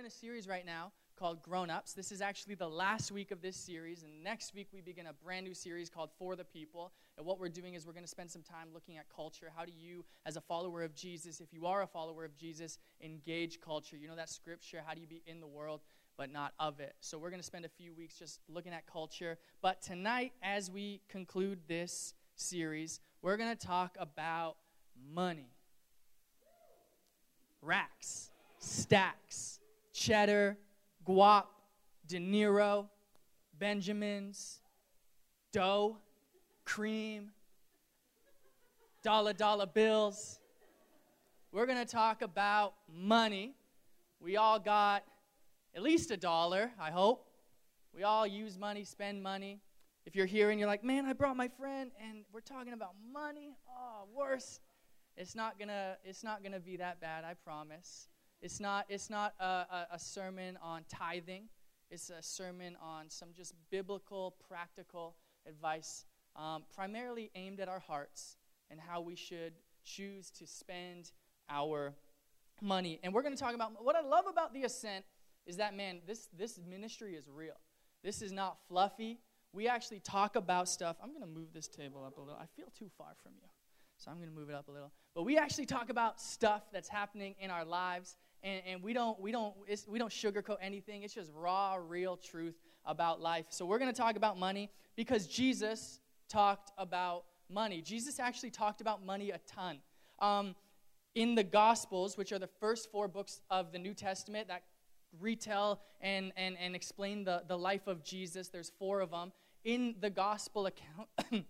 in a series right now called Grown Ups. This is actually the last week of this series, and next week we begin a brand new series called For the People. And what we're doing is we're going to spend some time looking at culture. How do you, as a follower of Jesus, if you are a follower of Jesus, engage culture? You know that scripture, how do you be in the world? But not of it. So, we're going to spend a few weeks just looking at culture. But tonight, as we conclude this series, we're going to talk about money racks, stacks, cheddar, guap, dinero, Benjamins, dough, cream, dollar dollar bills. We're going to talk about money. We all got at least a dollar, I hope. We all use money, spend money. If you're here and you're like, man, I brought my friend and we're talking about money, oh, worse. It's not gonna, it's not gonna be that bad, I promise. It's not, it's not a, a, a sermon on tithing. It's a sermon on some just biblical, practical advice, um, primarily aimed at our hearts and how we should choose to spend our money. And we're going to talk about what I love about the ascent is that, man, this, this ministry is real. This is not fluffy. We actually talk about stuff. I'm going to move this table up a little. I feel too far from you. So I'm going to move it up a little. But we actually talk about stuff that's happening in our lives and, and we don't we don't we don't sugarcoat anything. It's just raw, real truth about life. So we're going to talk about money because Jesus talked about money. Jesus actually talked about money a ton. Um, in the Gospels, which are the first four books of the New Testament that retell and, and, and explain the, the life of Jesus, there's four of them. In the Gospel account,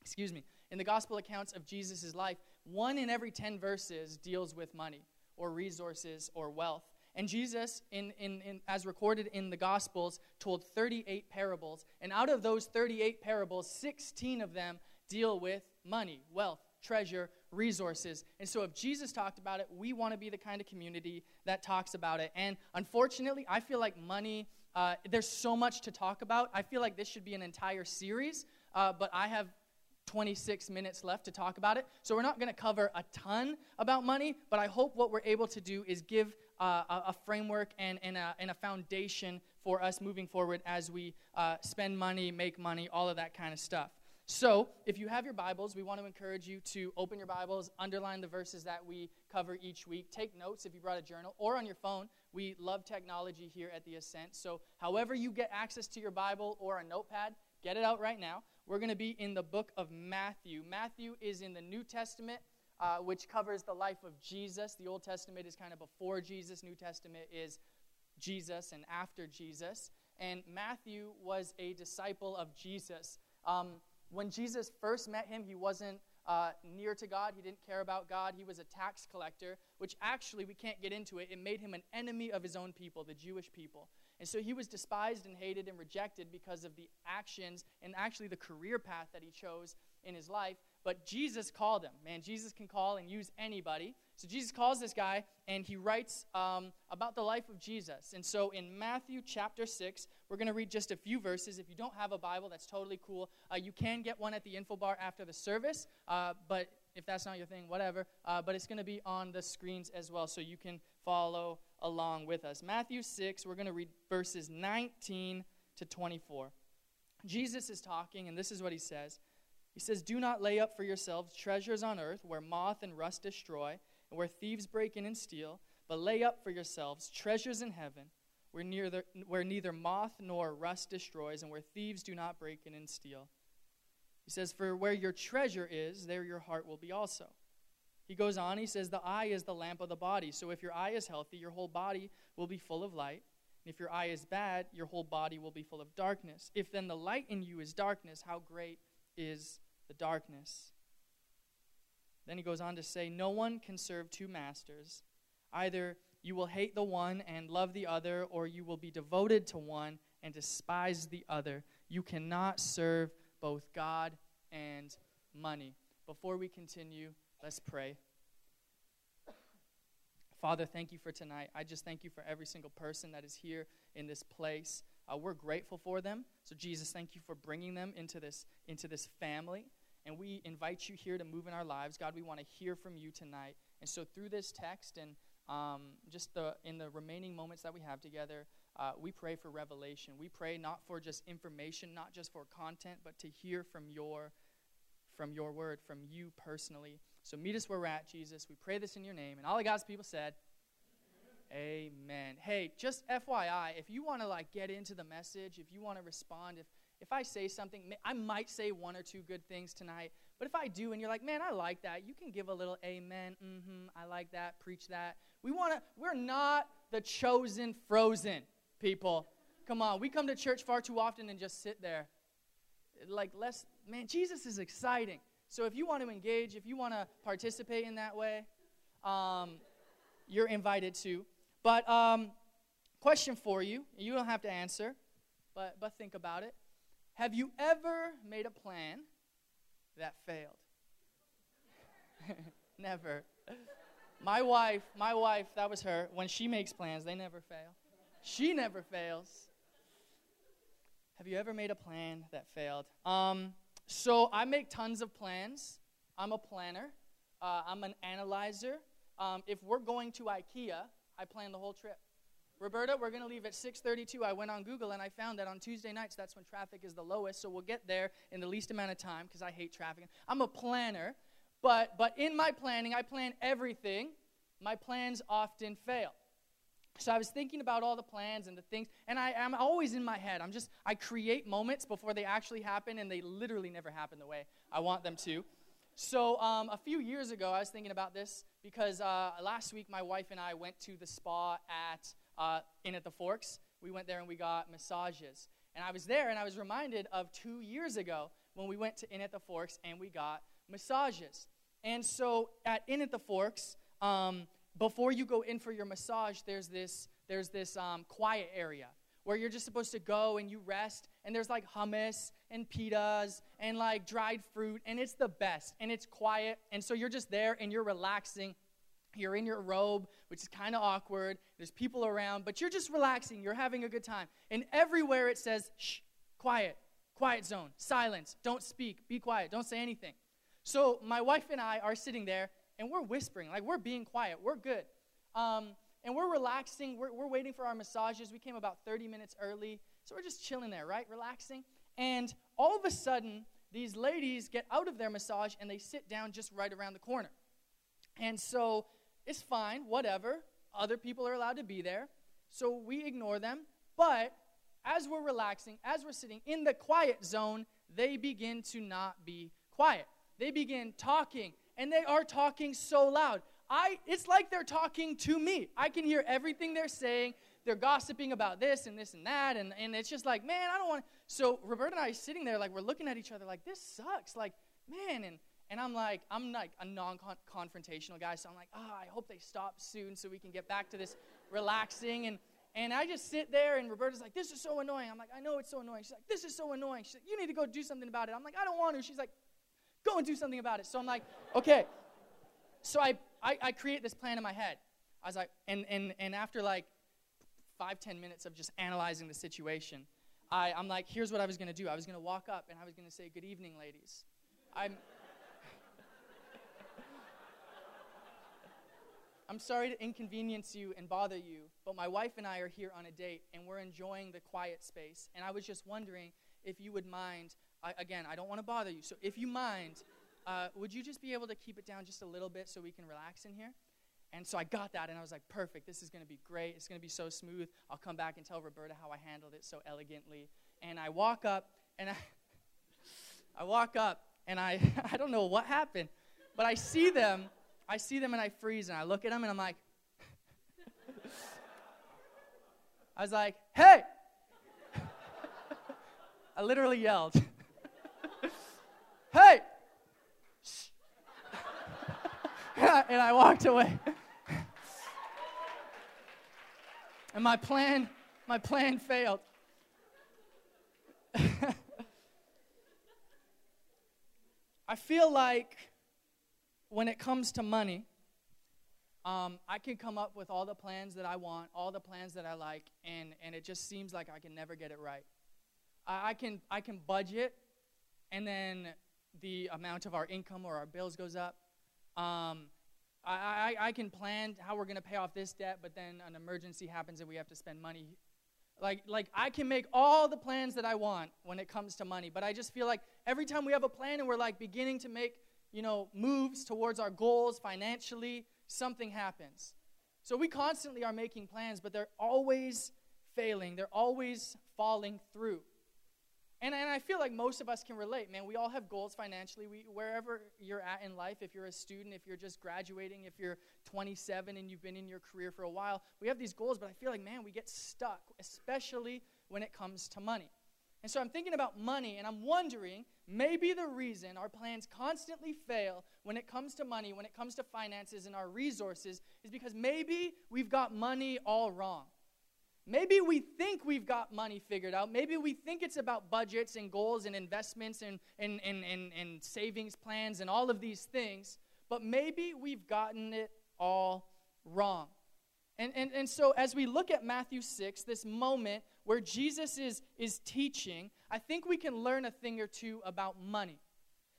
excuse me, in the Gospel accounts of Jesus' life, one in every 10 verses deals with money or resources or wealth. And Jesus, in, in, in, as recorded in the Gospels, told 38 parables. And out of those 38 parables, 16 of them deal with money, wealth, treasure, resources. And so if Jesus talked about it, we want to be the kind of community that talks about it. And unfortunately, I feel like money, uh, there's so much to talk about. I feel like this should be an entire series, uh, but I have 26 minutes left to talk about it. So we're not going to cover a ton about money, but I hope what we're able to do is give uh, a, framework and, and, a, and, a, foundation for us moving forward as we uh, spend money, make money, all of that kind of stuff. So, if you have your Bibles, we want to encourage you to open your Bibles, underline the verses that we cover each week. Take notes if you brought a journal or on your phone. We love technology here at the Ascent. So, however you get access to your Bible or a notepad, get it out right now. We're going to be in the book of Matthew. Matthew is in the New Testament, uh, which covers the life of Jesus. The Old Testament is kind of before Jesus, New Testament is Jesus and after Jesus. And Matthew was a disciple of Jesus. Um, when Jesus first met him, he wasn't uh, near to God. He didn't care about God. He was a tax collector, which actually, we can't get into it. It made him an enemy of his own people, the Jewish people. And so he was despised and hated and rejected because of the actions and actually the career path that he chose in his life. But Jesus called him. Man, Jesus can call and use anybody. So Jesus calls this guy and he writes um, about the life of Jesus. And so in Matthew chapter 6, we're going to read just a few verses. If you don't have a Bible, that's totally cool. Uh, you can get one at the info bar after the service, uh, but if that's not your thing, whatever. Uh, but it's going to be on the screens as well, so you can follow along with us. Matthew 6, we're going to read verses 19 to 24. Jesus is talking, and this is what he says. He says, Do not lay up for yourselves treasures on earth where moth and rust destroy, and where thieves break in and steal, but lay up for yourselves treasures in heaven where neither, where neither moth nor rust destroys, and where thieves do not break in and steal. He says, For where your treasure is, there your heart will be also. He goes on, he says, The eye is the lamp of the body. So if your eye is healthy, your whole body will be full of light. And if your eye is bad, your whole body will be full of darkness. If then the light in you is darkness, how great is the darkness? Then he goes on to say, No one can serve two masters. Either you will hate the one and love the other, or you will be devoted to one and despise the other. You cannot serve both God and money. Before we continue, Let's pray. Father, thank you for tonight. I just thank you for every single person that is here in this place. Uh, we're grateful for them. So, Jesus, thank you for bringing them into this, into this family. And we invite you here to move in our lives. God, we want to hear from you tonight. And so, through this text and um, just the in the remaining moments that we have together, uh, we pray for revelation. We pray not for just information, not just for content, but to hear from your from your word, from you personally. So meet us where we're at, Jesus. We pray this in your name, and all of God's people said. Amen. Hey, just FYI, if you want to like get into the message, if you want to respond, if if I say something, I might say one or two good things tonight. But if I do and you're like, man, I like that, you can give a little amen, mm-hmm, I like that, preach that. We want to, we're not the chosen frozen people. Come on, we come to church far too often and just sit there. Like, less, man, Jesus is exciting. So if you want to engage, if you want to participate in that way, um, you're invited to. But um, question for you, you don't have to answer, but, but think about it. Have you ever made a plan that failed? never. My wife, my wife, that was her. When she makes plans, they never fail. She never fails. Have you ever made a plan that failed? Um, so I make tons of plans. I'm a planner. Uh, I'm an analyzer. Um, if we're going to IKEA, I plan the whole trip. Roberta, we're going to leave at 6:32. I went on Google and I found that on Tuesday nights that's when traffic is the lowest, so we'll get there in the least amount of time because I hate traffic. I'm a planner, but but in my planning, I plan everything. My plans often fail. So I was thinking about all the plans and the things, and I am always in my head. I'm just I create moments before they actually happen, and they literally never happen the way I want them to. So um, a few years ago, I was thinking about this because uh, last week my wife and I went to the spa at uh, Inn at the Forks. We went there and we got massages. And I was there and I was reminded of two years ago when we went to Inn at the Forks and we got massages. And so at Inn at the Forks, um, before you go in for your massage, there's this, there's this um, quiet area where you're just supposed to go and you rest. And there's like hummus and pitas and like dried fruit. And it's the best. And it's quiet. And so you're just there and you're relaxing you're in your robe, which is kind of awkward. There's people around, but you're just relaxing. You're having a good time. And everywhere it says, shh, quiet, quiet zone, silence, don't speak, be quiet, don't say anything. So my wife and I are sitting there and we're whispering, like we're being quiet, we're good. Um, and we're relaxing, we're, we're waiting for our massages. We came about 30 minutes early, so we're just chilling there, right? Relaxing. And all of a sudden, these ladies get out of their massage and they sit down just right around the corner. And so it's fine, whatever. Other people are allowed to be there. So we ignore them. But as we're relaxing, as we're sitting in the quiet zone, they begin to not be quiet. They begin talking, and they are talking so loud. I, it's like they're talking to me. I can hear everything they're saying. They're gossiping about this and this and that, and, and it's just like, man, I don't want to. So Roberta and I are sitting there, like, we're looking at each other, like, this sucks. Like, man, and and I'm like, I'm like a non confrontational guy, so I'm like, oh, I hope they stop soon so we can get back to this relaxing. And, and I just sit there, and Roberta's like, this is so annoying. I'm like, I know it's so annoying. She's like, this is so annoying. She's like, you need to go do something about it. I'm like, I don't want to. She's like, go and do something about it. So I'm like, okay. So I, I, I create this plan in my head. I was like, and, and, and after like five, ten minutes of just analyzing the situation, I, I'm like, here's what I was going to do. I was going to walk up and I was going to say, good evening, ladies. I'm, I'm sorry to inconvenience you and bother you, but my wife and I are here on a date and we're enjoying the quiet space. And I was just wondering if you would mind, I, again, I don't want to bother you, so if you mind, uh, would you just be able to keep it down just a little bit so we can relax in here? And so I got that and I was like, perfect, this is going to be great. It's going to be so smooth. I'll come back and tell Roberta how I handled it so elegantly. And I walk up and I, I walk up and I, I don't know what happened, but I see them I see them and I freeze and I look at them and I'm like, I was like, hey! I literally yelled, hey! and I walked away. and my plan, my plan failed. I feel like when it comes to money, um, I can come up with all the plans that I want, all the plans that I like, and, and it just seems like I can never get it right. I, I, can, I can budget, and then the amount of our income or our bills goes up. Um, I, I, I can plan how we're going to pay off this debt, but then an emergency happens and we have to spend money. Like, like I can make all the plans that I want when it comes to money, but I just feel like every time we have a plan and we're like beginning to make, you know, moves towards our goals financially, something happens. So we constantly are making plans, but they're always failing. They're always falling through. And, and I feel like most of us can relate, man. We all have goals financially. We, wherever you're at in life, if you're a student, if you're just graduating, if you're 27 and you've been in your career for a while, we have these goals, but I feel like, man, we get stuck, especially when it comes to money. And so I'm thinking about money, and I'm wondering maybe the reason our plans constantly fail when it comes to money, when it comes to finances and our resources, is because maybe we've got money all wrong. Maybe we think we've got money figured out. Maybe we think it's about budgets and goals and investments and, and, and, and, and savings plans and all of these things, but maybe we've gotten it all wrong. And, and, and so, as we look at Matthew 6, this moment where Jesus is, is teaching, I think we can learn a thing or two about money.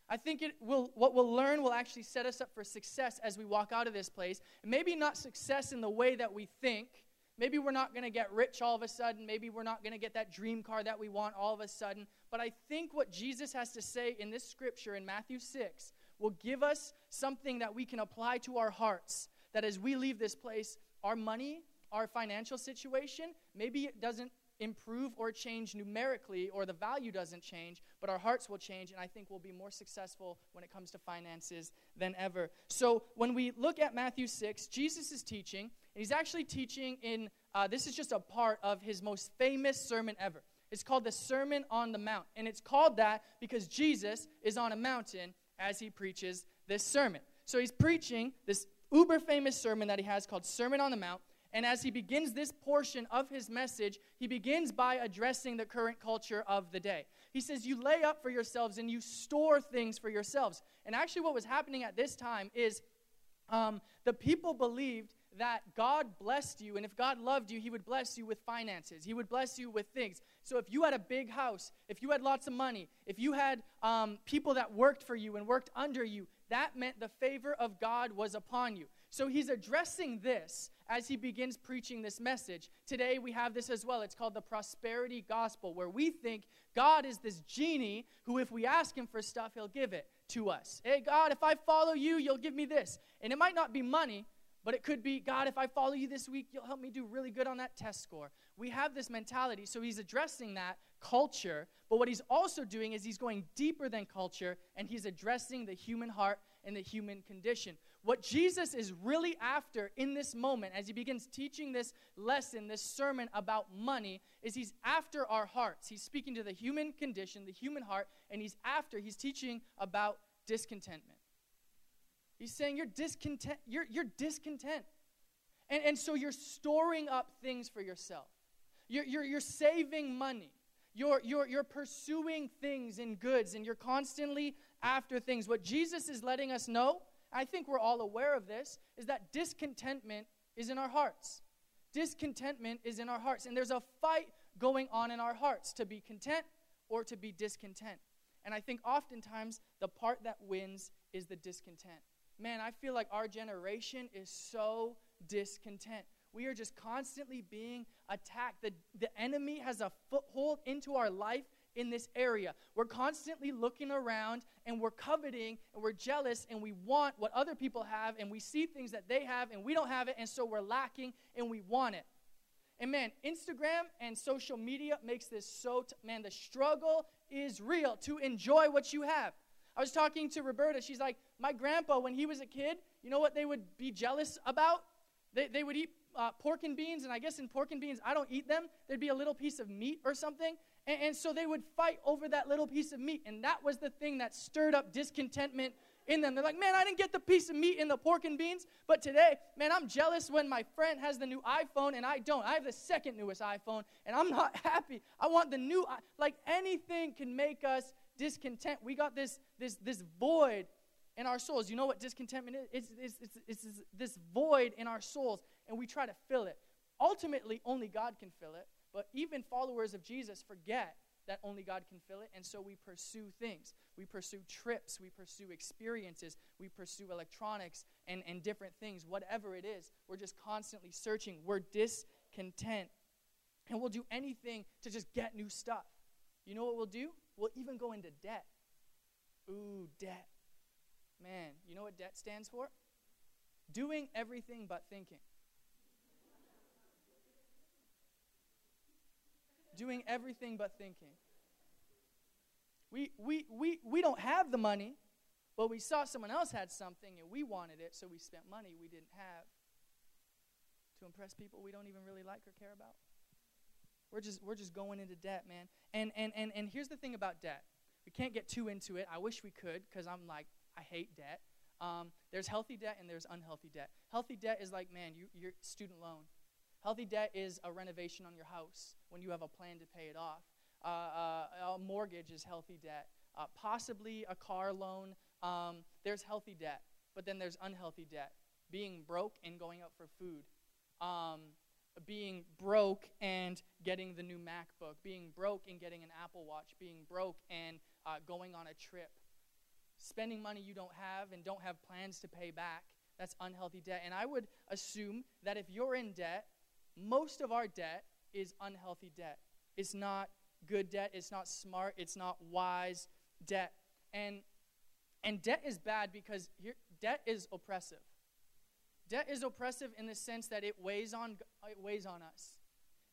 I think it will, what we'll learn will actually set us up for success as we walk out of this place. Maybe not success in the way that we think, Maybe we're not going to get rich all of a sudden. Maybe we're not going to get that dream car that we want all of a sudden. But I think what Jesus has to say in this scripture in Matthew 6 will give us something that we can apply to our hearts. That as we leave this place, our money, our financial situation, maybe it doesn't improve or change numerically, or the value doesn't change, but our hearts will change, and I think we'll be more successful when it comes to finances than ever. So, when we look at Matthew 6, Jesus is teaching, and he's actually teaching in, uh, this is just a part of his most famous sermon ever. It's called the Sermon on the Mount. And it's called that because Jesus is on a mountain as he preaches this sermon. So he's preaching this uber famous sermon that he has called Sermon on the Mount. And as he begins this portion of his message, he begins by addressing the current culture of the day. He says, You lay up for yourselves and you store things for yourselves. And actually, what was happening at this time is um, the people believed that God blessed you, and if God loved you, He would bless you with finances. He would bless you with things. So if you had a big house, if you had lots of money, if you had um, people that worked for you and worked under you, that meant the favor of God was upon you. So he's addressing this as he begins preaching this message. Today we have this as well. It's called the prosperity gospel, where we think God is this genie who, if we ask him for stuff, he'll give it to us. Hey, God, if I follow you, you'll give me this. And it might not be money, but it could be, God, if I follow you this week, you'll help me do really good on that test score. We have this mentality. So he's addressing that culture. But what he's also doing is he's going deeper than culture and he's addressing the human heart and the human condition. What Jesus is really after in this moment, as he begins teaching this lesson, this sermon about money, is he's after our hearts. He's speaking to the human condition, the human heart, and he's after, he's teaching about discontentment. He's saying you're discontent. You're, you're discontent. And, and so you're storing up things for yourself. You're, you're, you're saving money. You're, you're, you're pursuing things and goods, and you're constantly after things. What Jesus is letting us know, I think we're all aware of this, is that discontentment is in our hearts. Discontentment is in our hearts. And there's a fight going on in our hearts to be content or to be discontent. And I think oftentimes the part that wins is the discontent man, I feel like our generation is so discontent. We are just constantly being attacked. The, the enemy has a foothold into our life in this area. We're constantly looking around and we're coveting and we're jealous and we want what other people have and we see things that they have and we don't have it and so we're lacking and we want it. And man, Instagram and social media makes this so, t- man, the struggle is real to enjoy what you have. I was talking to Roberta. She's like, My grandpa, when he was a kid, you know what they would be jealous about? They, they would eat uh, pork and beans, and I guess in pork and beans, I don't eat them. There'd be a little piece of meat or something. And, and so they would fight over that little piece of meat. And that was the thing that stirred up discontentment in them. They're like, man, I didn't get the piece of meat in the pork and beans, but today, man, I'm jealous when my friend has the new iPhone and I don't. I have the second newest iPhone and I'm not happy. I want the new, like anything can make us discontent. We got this, this, this void in our souls. You know what discontentment is? It's, it's, it's, it's this void in our souls, and we try to fill it. Ultimately, only God can fill it, but even followers of Jesus forget that only God can fill it. And so we pursue things. We pursue trips. We pursue experiences. We pursue electronics and, and different things. Whatever it is, we're just constantly searching. We're discontent. And we'll do anything to just get new stuff. You know what we'll do? We'll even go into debt. Ooh, debt. Man, you know what debt stands for? Doing everything but thinking. doing everything but thinking. We, we, we, we don't have the money, but we saw someone else had something and we wanted it, so we spent money we didn't have to impress people we don't even really like or care about. We're just, we're just going into debt, man. And, and, and, and here's the thing about debt we can't get too into it. I wish we could because I'm like, I hate debt. Um, there's healthy debt and there's unhealthy debt. Healthy debt is like, man, you, your student loan. Healthy debt is a renovation on your house when you have a plan to pay it off. Uh, uh, a mortgage is healthy debt. Uh, possibly a car loan. Um, there's healthy debt, but then there's unhealthy debt. Being broke and going out for food. Um, being broke and getting the new MacBook. Being broke and getting an Apple Watch. Being broke and uh, going on a trip. Spending money you don't have and don't have plans to pay back. That's unhealthy debt. And I would assume that if you're in debt, most of our debt is unhealthy debt. It's not good debt, it's not smart, it's not wise debt. And and debt is bad because here, debt is oppressive. Debt is oppressive in the sense that it weighs on it weighs on us.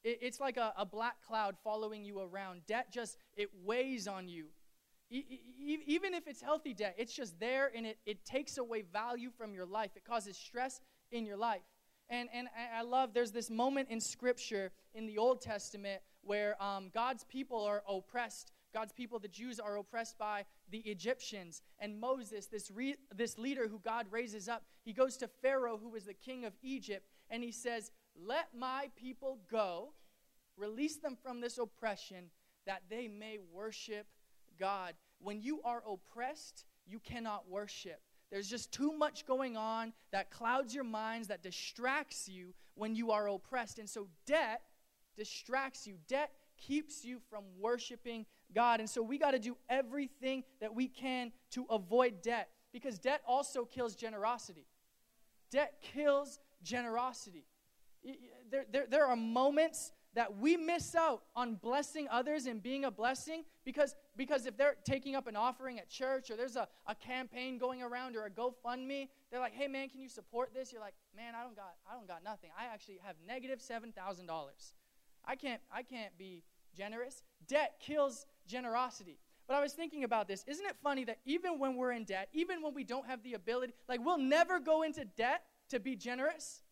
It, it's like a, a black cloud following you around. Debt just it weighs on you. Even if it's healthy debt, it's just there and it, it takes away value from your life. It causes stress in your life. And, and I love, there's this moment in Scripture in the Old Testament where um, God's people are oppressed. God's people, the Jews, are oppressed by the Egyptians. And Moses, this, re- this leader who God raises up, he goes to Pharaoh, who was the king of Egypt, and he says, Let my people go, release them from this oppression, that they may worship God. When you are oppressed, you cannot worship. There's just too much going on that clouds your minds, that distracts you when you are oppressed. And so debt distracts you. Debt keeps you from worshiping God. And so we got to do everything that we can to avoid debt because debt also kills generosity. Debt kills generosity. There, there, there are moments that we miss out on blessing others and being a blessing because, because if they're taking up an offering at church or there's a, a campaign going around or a GoFundMe, they're like, hey man, can you support this? You're like, man, I don't got I don't got nothing. I actually have negative negative seven thousand dollars. I can't I can't be generous. Debt kills generosity. But I was thinking about this. Isn't it funny that even when we're in debt, even when we don't have the ability, like we'll never go into debt to be generous,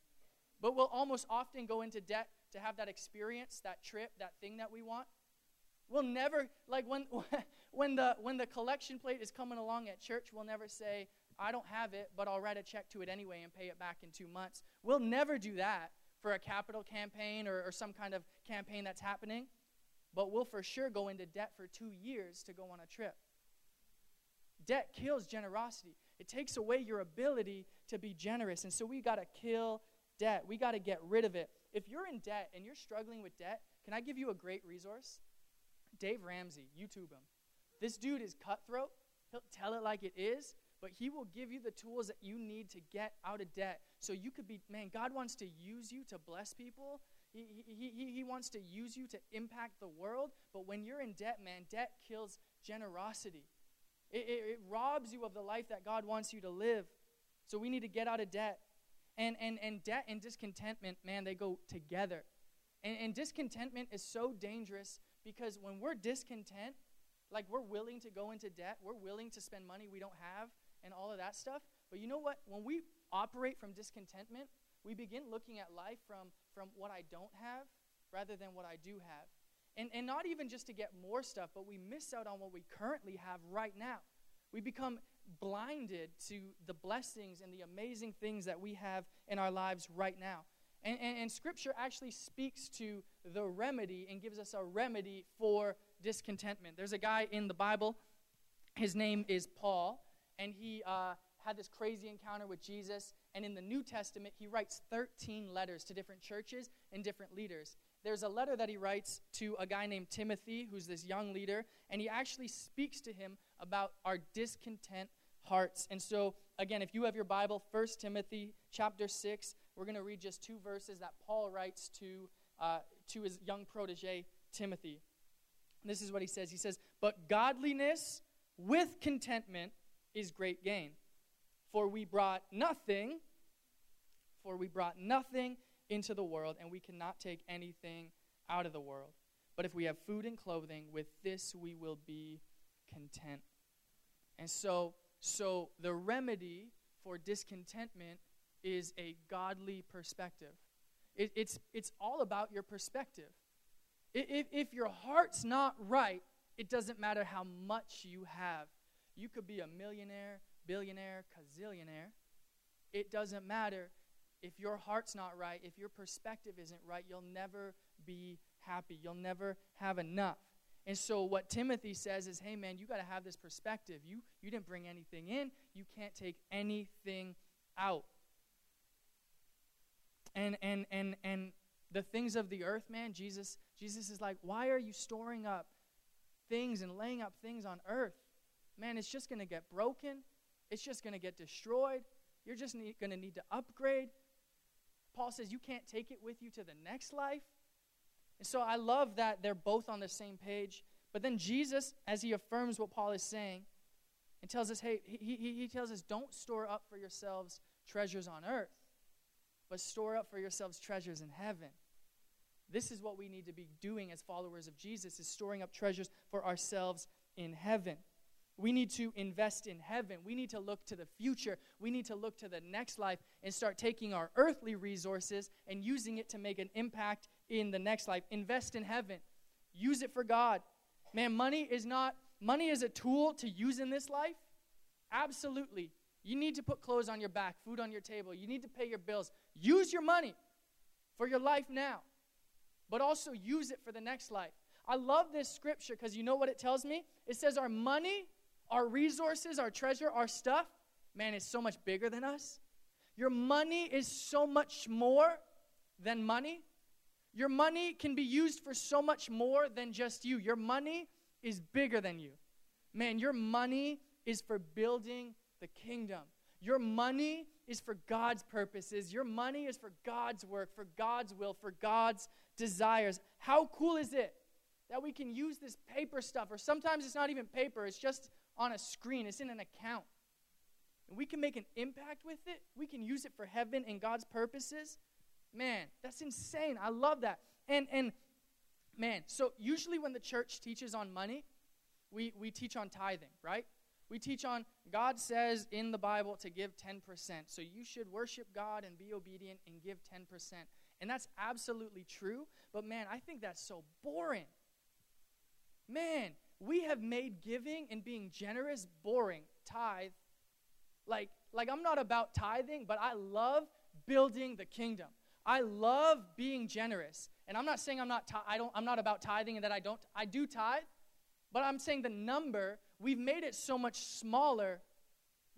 but we'll almost often go into debt to have that experience, that trip, that thing that we want. We'll never like when when the when the collection plate is coming along at church, we'll never say, "I don't have it, but I'll write a check to it anyway and pay it back in 2 months." We'll never do that for a capital campaign or, or some kind of campaign that's happening. But we'll for sure go into debt for 2 years to go on a trip. Debt kills generosity. It takes away your ability to be generous. And so we got to kill debt. We got to get rid of it. If you're in debt and you're struggling with debt, can I give you a great resource? Dave Ramsey, YouTube him. This dude is cutthroat. He'll tell it like it is, but he will give you the tools that you need to get out of debt. So you could be, man, God wants to use you to bless people. He, he, he, he wants to use you to impact the world. But when you're in debt, man, debt kills generosity. It, it, it robs you of the life that God wants you to live. So we need to get out of debt. And, and, and debt and discontentment, man, they go together. And, and discontentment is so dangerous because when we're discontent, like we're willing to go into debt, we're willing to spend money we don't have, and all of that stuff. But you know what? When we operate from discontentment, we begin looking at life from, from what I don't have rather than what I do have. And, and not even just to get more stuff, but we miss out on what we currently have right now. We become blinded to the blessings and the amazing things that we have in our lives right now. And, and, and, Scripture actually speaks to the remedy and gives us a remedy for discontentment. There's a guy in the Bible, his name is Paul, and he uh, had this crazy encounter with Jesus. And in the New Testament, he writes 13 letters to different churches and different leaders. there's a letter that he writes to a guy named Timothy, who's this young leader, and he actually speaks to him about our discontent hearts. And so, again, if you have your Bible, 1 Timothy chapter 6, we're going to read just two verses that Paul writes to, uh, to his young protege, Timothy. This is what he says He says, But godliness with contentment is great gain. For we brought nothing, for we brought nothing into the world, and we cannot take anything out of the world. But if we have food and clothing, with this we will be content. And so, so the remedy for discontentment is a godly perspective. It, it's, it's all about your perspective. If, if your heart's not right, it doesn't matter how much you have. You could be a millionaire, billionaire, gazillionaire. It doesn't matter. If your heart's not right, if your perspective isn't right, you'll never be happy. You'll never have enough. And so what Timothy says is, hey man, you got to have this perspective. You you didn't bring anything in, you can't take anything out. And and and and the things of the earth, man, Jesus Jesus is like, why are you storing up things and laying up things on earth? Man, it's just going to get broken. It's just going to get destroyed. You're just going to need to upgrade. Paul says you can't take it with you to the next life. And so I love that they're both on the same page. But then Jesus, as he affirms what Paul is saying, and tells us, hey, he, he, he tells us, don't store up for yourselves treasures on earth, but store up for yourselves treasures in heaven. This is what we need to be doing as followers of Jesus is storing up treasures for ourselves in heaven. We need to invest in heaven. We need to look to the future. We need to look to the next life and start taking our earthly resources and using it to make an impact in the next life. Invest in heaven. Use it for God. Man, money is not money is a tool to use in this life. Absolutely. You need to put clothes on your back, food on your table. You need to pay your bills. Use your money for your life now but also use it for the next life. I love this scripture because you know what it tells me? It says our money, our resources, our treasure, our stuff, man, is so much bigger than us. Your money is so much more than money. Your money can be used for so much more than just you. Your money is bigger than you. Man, your money is for building the kingdom. Your money is for God's purposes. Your money is for God's work, for God's will, for God's desires. How cool is it that we can use this paper stuff, or sometimes it's not even paper, it's just on a screen, it's in an account. And we can make an impact with it. We can use it for heaven and God's purposes. Man, that's insane. I love that. And and man, so usually when the church teaches on money, we, we teach on tithing, right? We teach on God says in the Bible to give 10%. So you should worship God and be obedient and give 10%. And that's absolutely true. But man, I think that's so boring. Man, we have made giving and being generous boring. Tithe. Like, like I'm not about tithing, but I love building the kingdom. I love being generous. And I'm not saying I'm not I don't I'm not about tithing and that I don't I do tithe, but I'm saying the number, we've made it so much smaller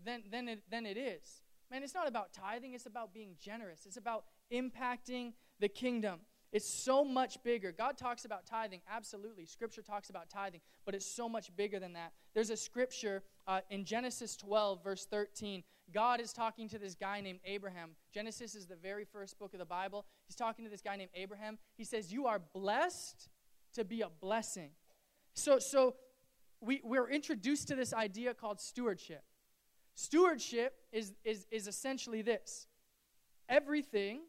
than than it than it is. Man, it's not about tithing, it's about being generous. It's about impacting the kingdom. It's so much bigger. God talks about tithing, absolutely. Scripture talks about tithing, but it's so much bigger than that. There's a scripture uh, in Genesis 12, verse 13. God is talking to this guy named Abraham. Genesis is the very first book of the Bible. He's talking to this guy named Abraham. He says, You are blessed to be a blessing. So, so we, we're introduced to this idea called stewardship. Stewardship is, is, is essentially this everything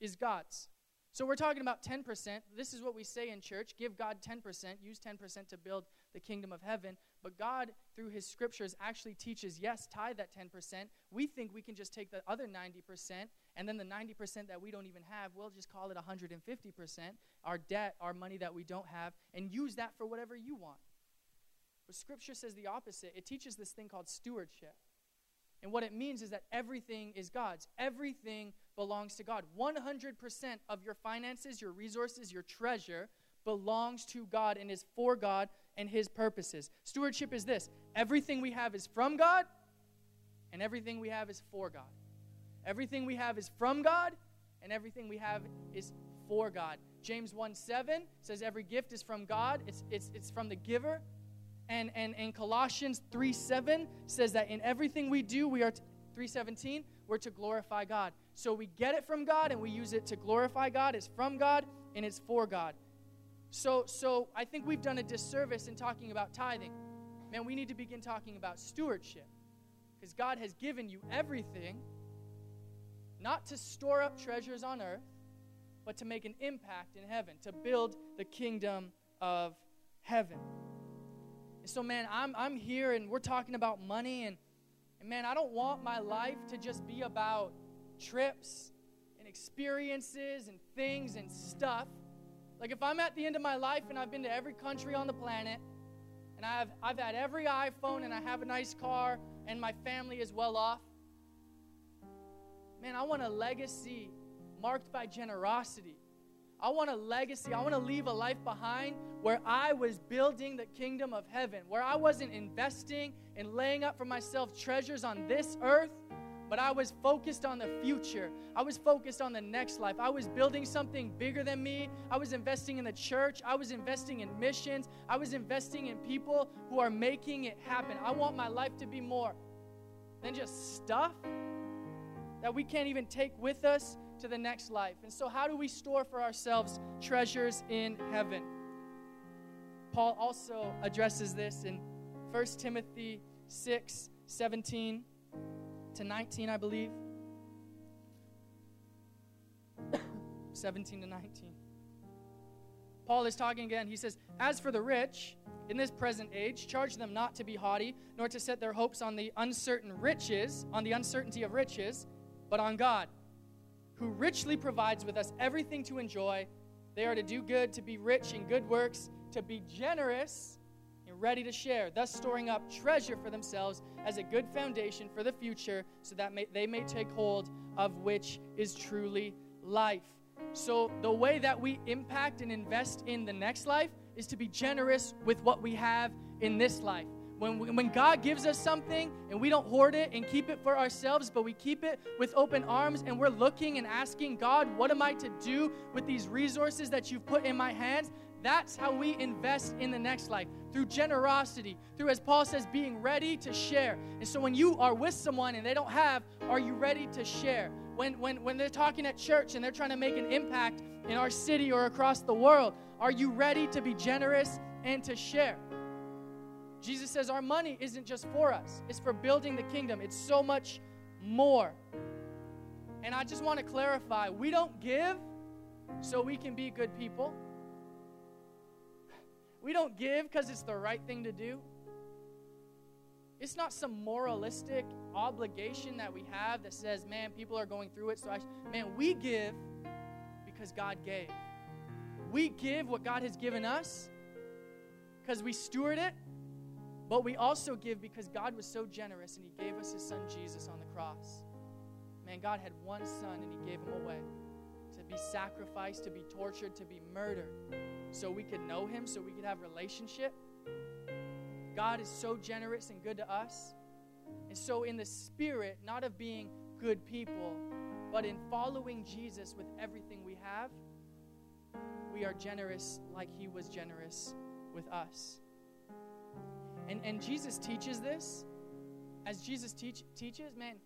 is God's. So we're talking about 10%. This is what we say in church give God 10%, use 10% to build the kingdom of heaven. But God, through his scriptures, actually teaches yes, tithe that 10%. We think we can just take the other 90%, and then the 90% that we don't even have, we'll just call it 150%, our debt, our money that we don't have, and use that for whatever you want. But scripture says the opposite. It teaches this thing called stewardship. And what it means is that everything is God's. Everything belongs to God. 100% of your finances, your resources, your treasure belongs to God and is for God and His purposes. Stewardship is this everything we have is from God, and everything we have is for God. Everything we have is from God, and everything we have is for God. James 1 7 says every gift is from God, it's, it's, it's from the giver. And, and, and Colossians 3 7 says that in everything we do, we are, t- 317, we're to glorify God. So we get it from God and we use it to glorify God. It's from God and it's for God. So, so I think we've done a disservice in talking about tithing. Man, we need to begin talking about stewardship. Because God has given you everything, not to store up treasures on earth, but to make an impact in heaven, to build the kingdom of heaven. And so, man, I'm, I'm here and we're talking about money, and, and man, I don't want my life to just be about trips and experiences and things and stuff. Like, if I'm at the end of my life and I've been to every country on the planet, and I've, I've had every iPhone, and I have a nice car, and my family is well off, man, I want a legacy marked by generosity. I want a legacy. I want to leave a life behind where I was building the kingdom of heaven, where I wasn't investing and laying up for myself treasures on this earth, but I was focused on the future. I was focused on the next life. I was building something bigger than me. I was investing in the church. I was investing in missions. I was investing in people who are making it happen. I want my life to be more than just stuff that we can't even take with us to the next life. And so, how do we store for ourselves treasures in heaven? Paul also addresses this in 1 Timothy 6 17 to 19, I believe. 17 to 19. Paul is talking again. He says, As for the rich, in this present age, charge them not to be haughty, nor to set their hopes on the uncertain riches, on the uncertainty of riches, but on God, who richly provides with us everything to enjoy. They are to do good, to be rich in good works, to be generous ready to share, thus storing up treasure for themselves as a good foundation for the future, so that may, they may take hold of which is truly life. So, the way that we impact and invest in the next life is to be generous with what we have in this life. When, we, when God gives us something and we don't hoard it and keep it for ourselves, but we keep it with open arms and we're looking and asking God, what am I to do with these resources that you've put in my hands? That's how we invest in the next life through generosity, through, as Paul says, being ready to share. And so when you are with someone and they don't have, are you ready to share? When, when, when they're talking at church and they're trying to make an impact in our city or across the world, are you ready to be generous and to share? Jesus says our money isn't just for us, it's for building the kingdom. It's so much more. And I just want to clarify we don't give so we can be good people. We don't give because it's the right thing to do. It's not some moralistic obligation that we have that says, man, people are going through it. So, I, man, we give because God gave. We give what God has given us because we steward it but we also give because God was so generous and He gave us His Son Jesus on the cross. Man, God had one Son and He gave Him away to be sacrificed, to be tortured, to be murdered, so we could know Him, so we could have relationship. God is so generous and good to us. And so, in the spirit, not of being good people, but in following Jesus with everything we have, we are generous like He was generous with us. And, and Jesus teaches this. As Jesus teach, teaches, man,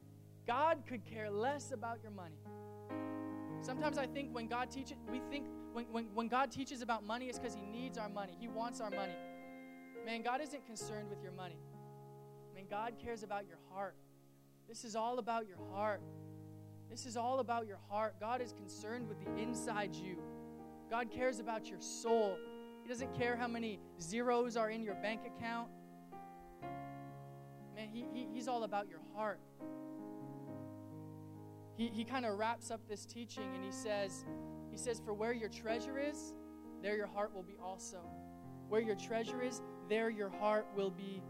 God could care less about your money. Sometimes I think when God teaches, we think when, when, when God teaches about money, it's because He needs our money. He wants our money. Man, God isn't concerned with your money. Man, God cares about your heart. This is all about your heart. This is all about your heart. God is concerned with the inside you. God cares about your soul. He doesn't care how many zeros are in your bank account man, he, he, he's all about your heart. He, he kind of wraps up this teaching and he says, he says, For where your treasure is, there your heart will be also. Where your treasure is, there your heart will be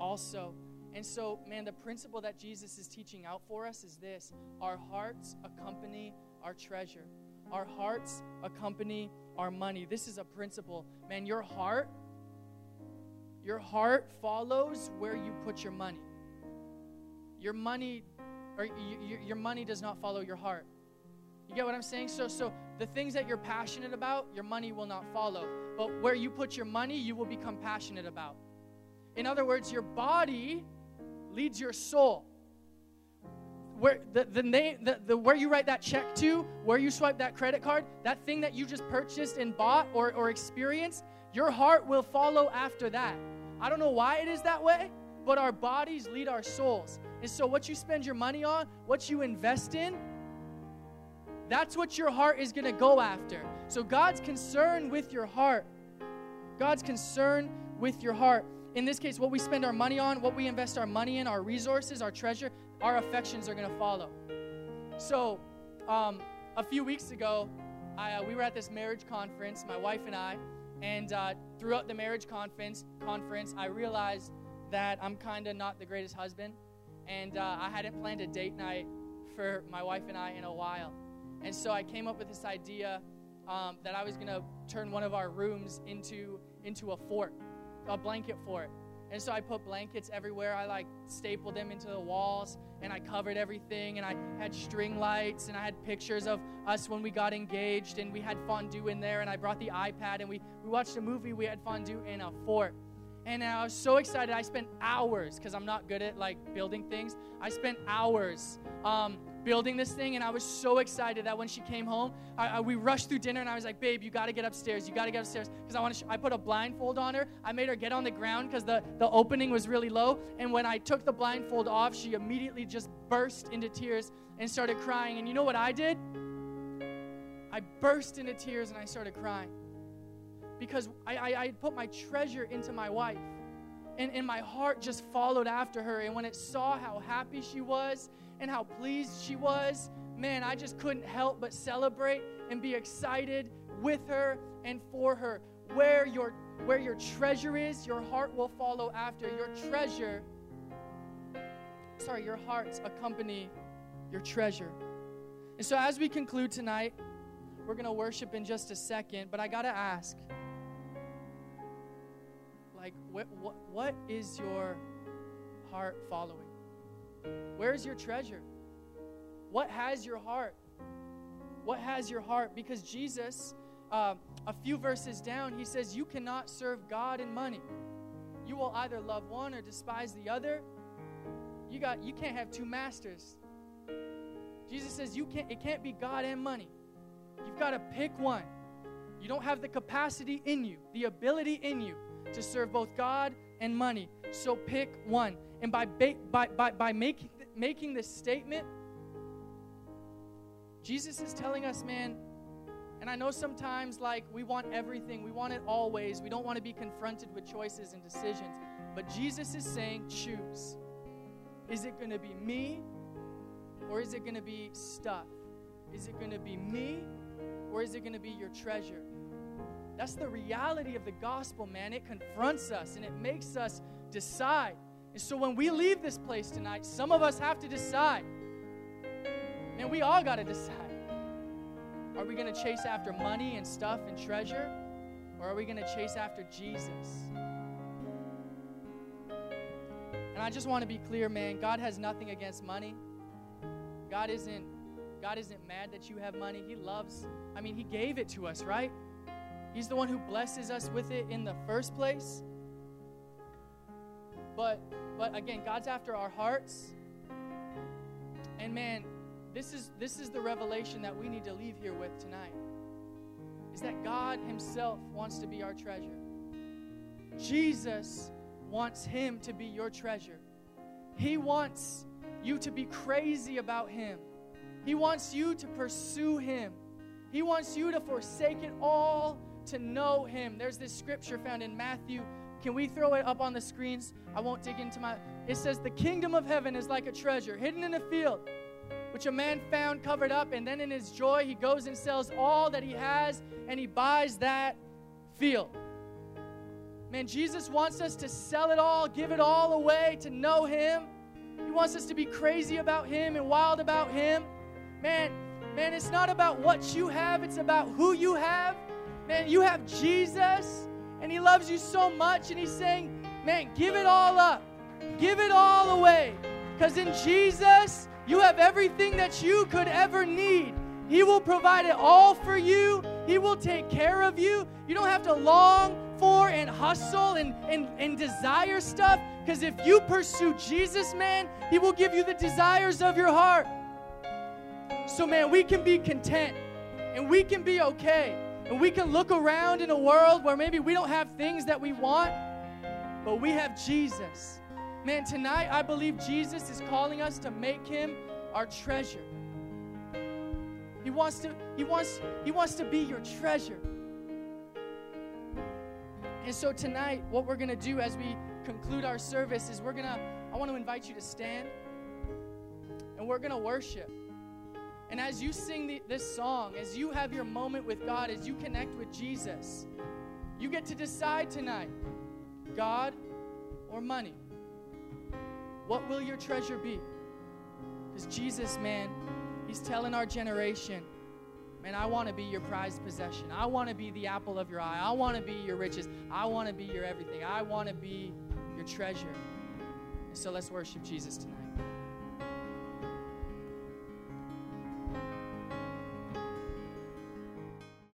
also. And so, man, the principle that Jesus is teaching out for us is this our hearts accompany our treasure, our hearts accompany our money. This is a principle. Man, your heart your heart follows where you put your money. Your money or your money does not follow your heart. You get what I'm saying? So, so the things that you're passionate about, your money will not follow. But where you put your money, you will become passionate about. In other words, your body leads your soul. Where the, the name the, the where you write that check to, where you swipe that credit card, that thing that you just purchased and bought or, or experienced, your heart will follow after that. I don't know why it is that way, but our bodies lead our souls. And so what you spend your money on, what you invest in, that's what your heart is going to go after. So God's concern with your heart. God's concern with your heart. In this case, what we spend our money on, what we invest our money in, our resources, our treasure, our affections are going to follow. So, um, a few weeks ago, I, uh, we were at this marriage conference, my wife and I, and uh, throughout the marriage conference, conference, I realized that I'm kind of not the greatest husband, and uh, I hadn't planned a date night for my wife and I in a while. And so I came up with this idea um, that I was going to turn one of our rooms into into a fort, a blanket fort. And so I put blankets everywhere. I like stapled them into the walls and I covered everything and I had string lights and I had pictures of us when we got engaged and we had fondue in there and I brought the iPad and we, we watched a movie. We had fondue in a fort. And I was so excited. I spent hours because I'm not good at like building things. I spent hours um, building this thing, and I was so excited that when she came home, I, I, we rushed through dinner, and I was like, "Babe, you got to get upstairs. You got to get upstairs." Because I want to. Sh- I put a blindfold on her. I made her get on the ground because the the opening was really low. And when I took the blindfold off, she immediately just burst into tears and started crying. And you know what I did? I burst into tears and I started crying because I, I, I put my treasure into my wife. And, and my heart just followed after her. And when it saw how happy she was and how pleased she was, man, I just couldn't help but celebrate and be excited with her and for her. Where your where your treasure is, your heart will follow after. Your treasure, sorry, your hearts accompany your treasure. And so as we conclude tonight, we're going to worship in just a second, but I got to ask like what, what, what is your heart following? Where's your treasure? What has your heart? What has your heart? Because Jesus, uh, a few verses down, he says, You cannot serve God and money. You will either love one or despise the other. You got you can't have two masters. Jesus says you can't it can't be God and money. You've got to pick one. You don't have the capacity in you, the ability in you to serve both God and money. So pick one. And by, ba- by, by, by making, making this statement, Jesus is telling us, man, and I know sometimes like we want everything, we want it always. We don't want to be confronted with choices and decisions. But Jesus is saying, choose. Is it going to be me or is it going to be stuff? Is it going to be me or is it going to be your treasure? That's the reality of the gospel, man. It confronts us and it makes us decide. And so when we leave this place tonight, some of us have to decide. Man, we all got to decide. Are we going to chase after money and stuff and treasure? Or are we going to chase after Jesus? And I just want to be clear, man. God has nothing against money. God isn't God isn't mad that you have money. He loves. I mean, he gave it to us, right? He's the one who blesses us with it in the first place. But but again, God's after our hearts. And man, this is this is the revelation that we need to leave here with tonight. Is that God himself wants to be our treasure. Jesus wants him to be your treasure. He wants you to be crazy about him. He wants you to pursue him. He wants you to forsake it all to know him. There's this scripture found in Matthew. Can we throw it up on the screens? I won't dig into my. It says, The kingdom of heaven is like a treasure hidden in a field, which a man found covered up, and then in his joy, he goes and sells all that he has and he buys that field. Man, Jesus wants us to sell it all, give it all away to know him. He wants us to be crazy about him and wild about him. Man, man, it's not about what you have, it's about who you have Man, you have Jesus, and He loves you so much, and He's saying, Man, give it all up, give it all away. Because in Jesus, you have everything that you could ever need. He will provide it all for you. He will take care of you. You don't have to long for and hustle and, and, and desire stuff because if you pursue Jesus, man, He will give you the desires of your heart. So, man, we can be content and we can be okay. And we can look around in a world where maybe we don't have things that we want, but we have Jesus. Man, tonight I believe Jesus is calling us to make him our treasure. He wants to he wants he wants to be your treasure. And so tonight what we're going to do as we conclude our service is we're going to I want to invite you to stand and we're going to worship. And as you sing the, this song, as you have your moment with God, as you connect with Jesus, you get to decide tonight God or money. What will your treasure be? Because Jesus, man, He's telling our generation, man, I want to be your prized possession. I want to be the apple of your eye. I want to be your riches. I want to be your everything. I want to be your treasure. And so let's worship Jesus tonight.